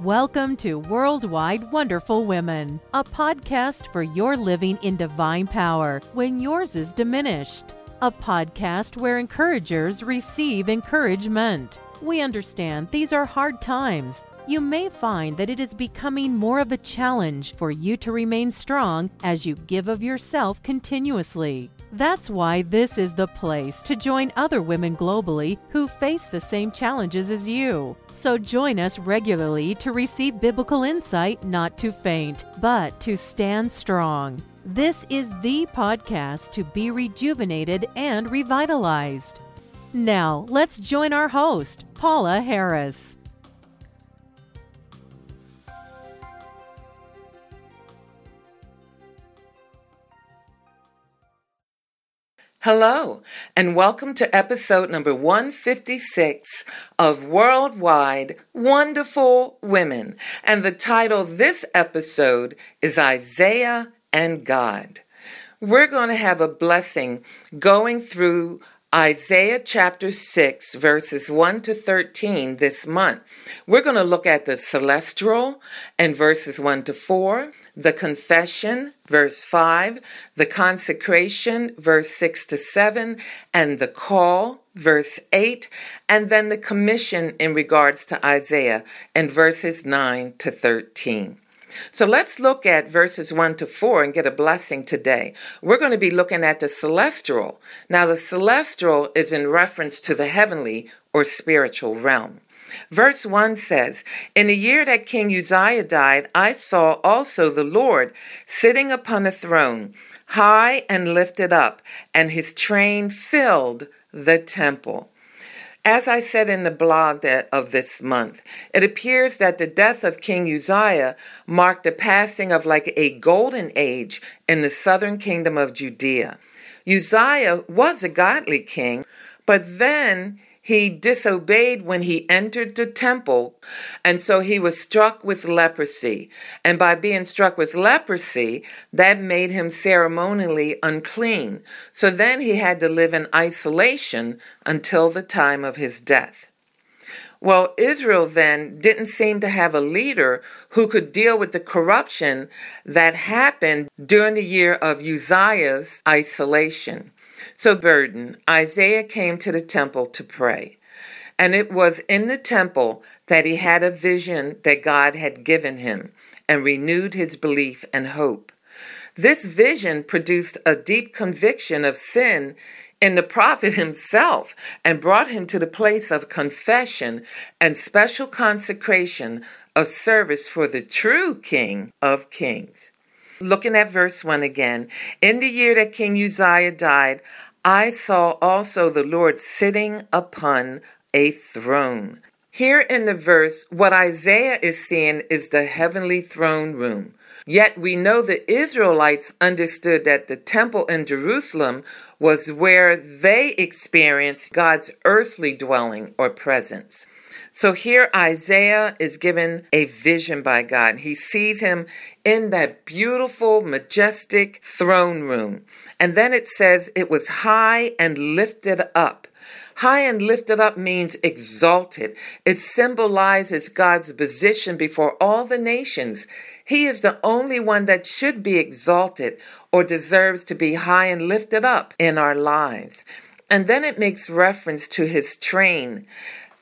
Welcome to Worldwide Wonderful Women, a podcast for your living in divine power when yours is diminished. A podcast where encouragers receive encouragement. We understand these are hard times. You may find that it is becoming more of a challenge for you to remain strong as you give of yourself continuously. That's why this is the place to join other women globally who face the same challenges as you. So join us regularly to receive biblical insight not to faint, but to stand strong. This is the podcast to be rejuvenated and revitalized. Now, let's join our host, Paula Harris. Hello, and welcome to episode number 156 of Worldwide Wonderful Women. And the title of this episode is Isaiah and God. We're going to have a blessing going through Isaiah chapter 6, verses 1 to 13 this month. We're going to look at the celestial and verses 1 to 4, the confession, verse 5, the consecration, verse 6 to 7, and the call, verse 8, and then the commission in regards to Isaiah in verses 9 to 13. So let's look at verses 1 to 4 and get a blessing today. We're going to be looking at the celestial. Now, the celestial is in reference to the heavenly or spiritual realm. Verse 1 says, In the year that King Uzziah died, I saw also the Lord sitting upon a throne, high and lifted up, and his train filled the temple. As I said in the blog of this month, it appears that the death of King Uzziah marked the passing of like a golden age in the southern kingdom of Judea. Uzziah was a godly king, but then he disobeyed when he entered the temple, and so he was struck with leprosy. And by being struck with leprosy, that made him ceremonially unclean. So then he had to live in isolation until the time of his death. Well, Israel then didn't seem to have a leader who could deal with the corruption that happened during the year of Uzziah's isolation. So, burden, Isaiah came to the temple to pray. And it was in the temple that he had a vision that God had given him and renewed his belief and hope. This vision produced a deep conviction of sin in the prophet himself and brought him to the place of confession and special consecration of service for the true King of Kings. Looking at verse 1 again. In the year that King Uzziah died, I saw also the Lord sitting upon a throne. Here in the verse, what Isaiah is seeing is the heavenly throne room. Yet we know the Israelites understood that the temple in Jerusalem was where they experienced God's earthly dwelling or presence. So here Isaiah is given a vision by God. He sees him in that beautiful, majestic throne room. And then it says it was high and lifted up. High and lifted up means exalted. It symbolizes God's position before all the nations. He is the only one that should be exalted or deserves to be high and lifted up in our lives. And then it makes reference to his train.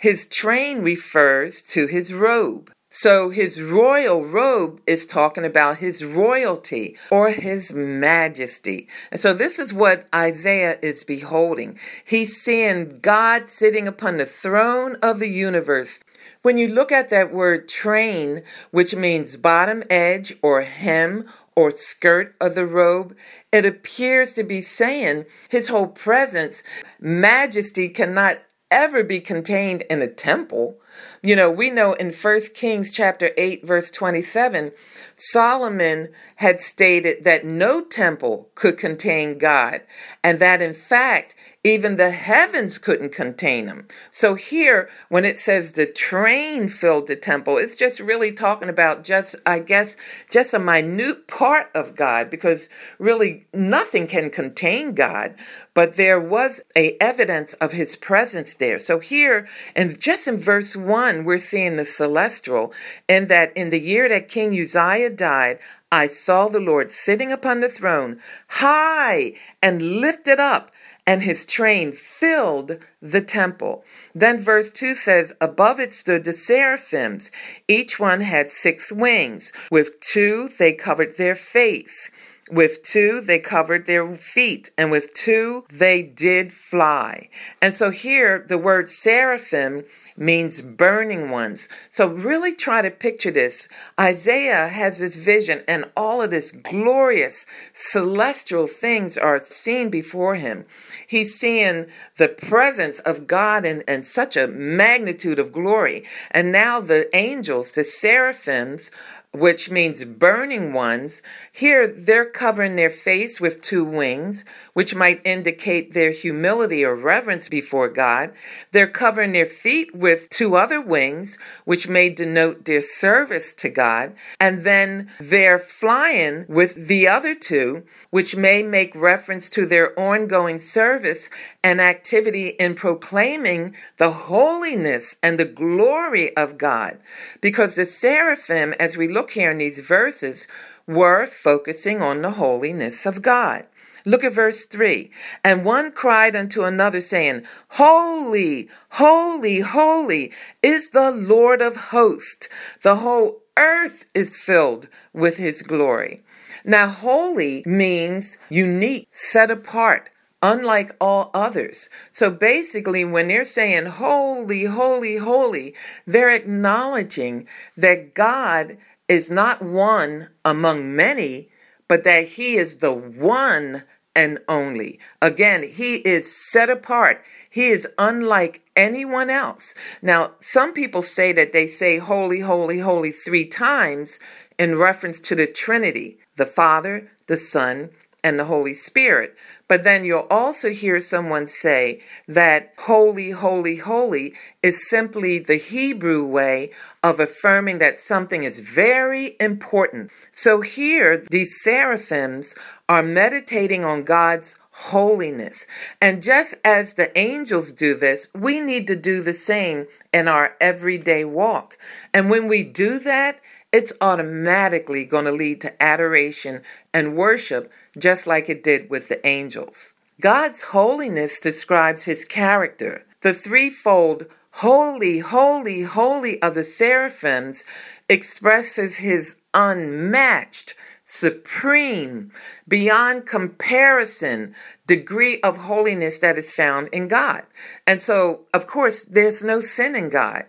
His train refers to his robe. So his royal robe is talking about his royalty or his majesty. And so this is what Isaiah is beholding. He's seeing God sitting upon the throne of the universe. When you look at that word train, which means bottom edge or hem or skirt of the robe, it appears to be saying his whole presence, majesty cannot ever be contained in a temple. You know, we know in 1 Kings chapter 8 verse 27, Solomon had stated that no temple could contain God, and that in fact, even the heavens couldn't contain him. So here, when it says the train filled the temple, it's just really talking about just, I guess, just a minute part of God, because really nothing can contain God, but there was a evidence of his presence there. So here, and just in verse one, we're seeing the celestial, in that in the year that King Uzziah died, I saw the Lord sitting upon the throne, high and lifted up and his train filled the temple. Then verse 2 says, Above it stood the seraphims. Each one had six wings. With two they covered their face. With two, they covered their feet, and with two, they did fly. And so here, the word seraphim means burning ones. So really try to picture this. Isaiah has this vision, and all of this glorious celestial things are seen before him. He's seeing the presence of God in, such a magnitude of glory. And now the angels, the seraphims, which means burning ones. Here, they're covering their face with two wings, which might indicate their humility or reverence before God. They're covering their feet with two other wings, which may denote their service to God. And then they're flying with the other two, which may make reference to their ongoing service and activity in proclaiming the holiness and the glory of God. Because the seraphim, as we look here in these verses, were focusing on the holiness of God. Look at verse 3. And one cried unto another, saying, Holy, holy, holy is the Lord of hosts. The whole earth is filled with his glory. Now, holy means unique, set apart, unlike all others. So basically, when they're saying holy, holy, holy, they're acknowledging that God is not one among many, but that He is the one and only. Again, He is set apart. He is unlike anyone else. Now, some people say that they say holy, holy, holy three times in reference to the Trinity the Father, the Son, and the Holy Spirit. But then you'll also hear someone say that holy, holy, holy is simply the Hebrew way of affirming that something is very important. So here, these seraphims are meditating on God's holiness. And just as the angels do this, we need to do the same in our everyday walk. And when we do that, it's automatically going to lead to adoration and worship, just like it did with the angels. God's holiness describes his character. The threefold holy, holy, holy of the seraphims expresses his unmatched, supreme, beyond comparison degree of holiness that is found in God. And so, of course, there's no sin in God.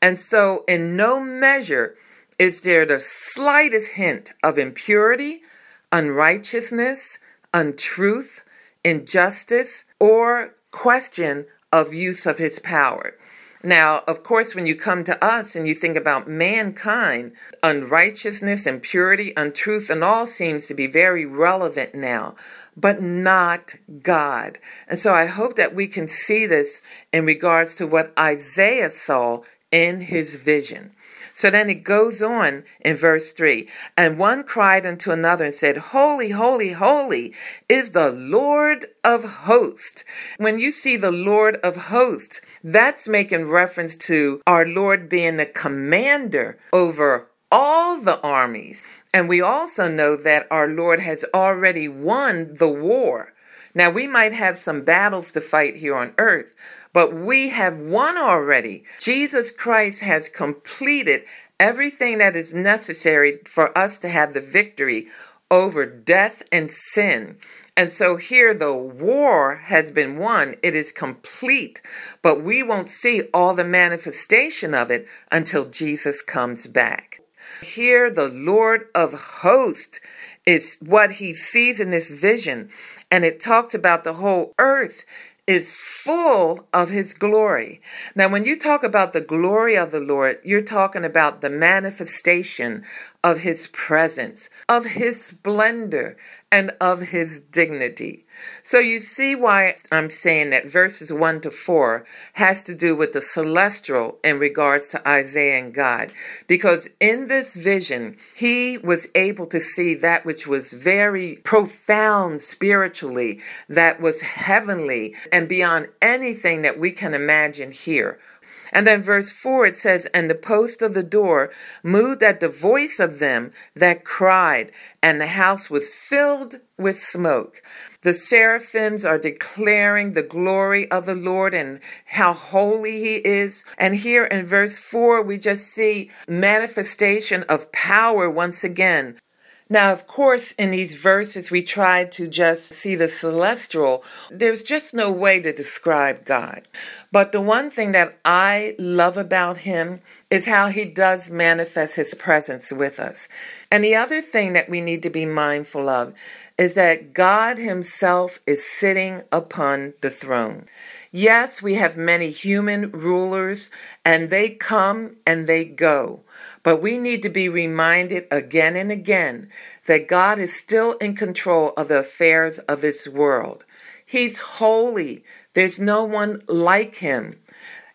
And so, in no measure is there the slightest hint of impurity, unrighteousness, untruth, injustice, or question of use of his power. Now, of course, when you come to us and you think about mankind, unrighteousness, impurity, untruth, and all seems to be very relevant now, but not God. And so I hope that we can see this in regards to what Isaiah saw in his vision. So then it goes on in verse 3 And one cried unto another and said, Holy, holy, holy is the Lord of hosts. When you see the Lord of hosts, that's making reference to our Lord being the commander over all the armies. And we also know that our Lord has already won the war. Now, we might have some battles to fight here on earth, but we have won already. Jesus Christ has completed everything that is necessary for us to have the victory over death and sin. And so here the war has been won. It is complete, but we won't see all the manifestation of it until Jesus comes back. Here the Lord of hosts is what he sees in this vision. And it talks about the whole earth is full of his glory. Now, when you talk about the glory of the Lord, you're talking about the manifestation of his presence, of his splendor, and of his dignity. So you see why I'm saying that verses 1 to 4 has to do with the celestial in regards to Isaiah and God. Because in this vision, he was able to see that which was very profound spiritually, that was heavenly and beyond anything that we can imagine here. And then verse 4 it says, And the post of the door moved at the voice of them that cried, and the house was filled with smoke. The seraphims are declaring the glory of the Lord and how holy he is. And here in verse 4, we just see manifestation of power once again. Now, of course, in these verses, we try to just see the celestial. There's just no way to describe God. But the one thing that I love about him is how he does manifest his presence with us. And the other thing that we need to be mindful of is that God himself is sitting upon the throne. Yes, we have many human rulers and they come and they go. But we need to be reminded again and again that God is still in control of the affairs of this world. He's holy. There's no one like him.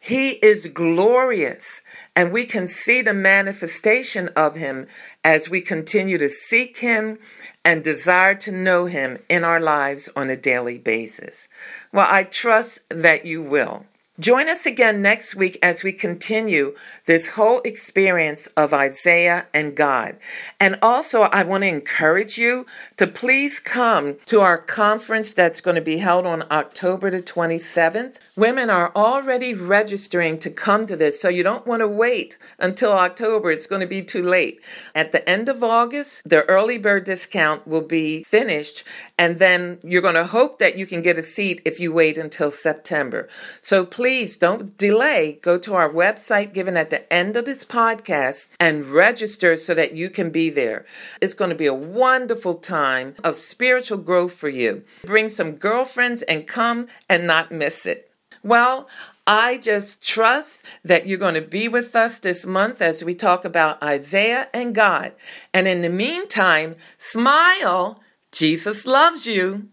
He is glorious, and we can see the manifestation of him as we continue to seek him and desire to know him in our lives on a daily basis. Well, I trust that you will. Join us again next week as we continue this whole experience of Isaiah and God. And also, I want to encourage you to please come to our conference that's going to be held on October the 27th. Women are already registering to come to this, so you don't want to wait until October. It's going to be too late. At the end of August, the early bird discount will be finished, and then you're going to hope that you can get a seat if you wait until September. So please please don't delay. Go to our website given at the end of this podcast and register so that you can be there. It's going to be a wonderful time of spiritual growth for you. Bring some girlfriends and come and not miss it. Well, I just trust that you're going to be with us this month as we talk about Isaiah and God. And in the meantime, smile. Jesus loves you.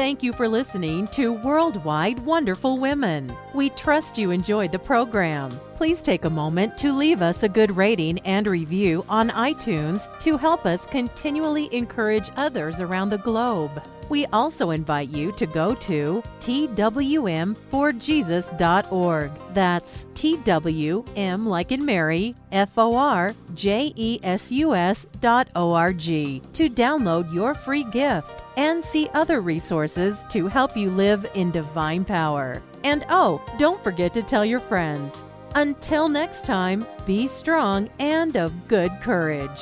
Thank you for listening to Worldwide Wonderful Women. We trust you enjoyed the program. Please take a moment to leave us a good rating and review on iTunes to help us continually encourage others around the globe. We also invite you to go to twm4jesus.org. That's TWM like in Mary, F O R J E S U S dot O R G to download your free gift and see other resources to help you live in divine power. And oh, don't forget to tell your friends. Until next time, be strong and of good courage.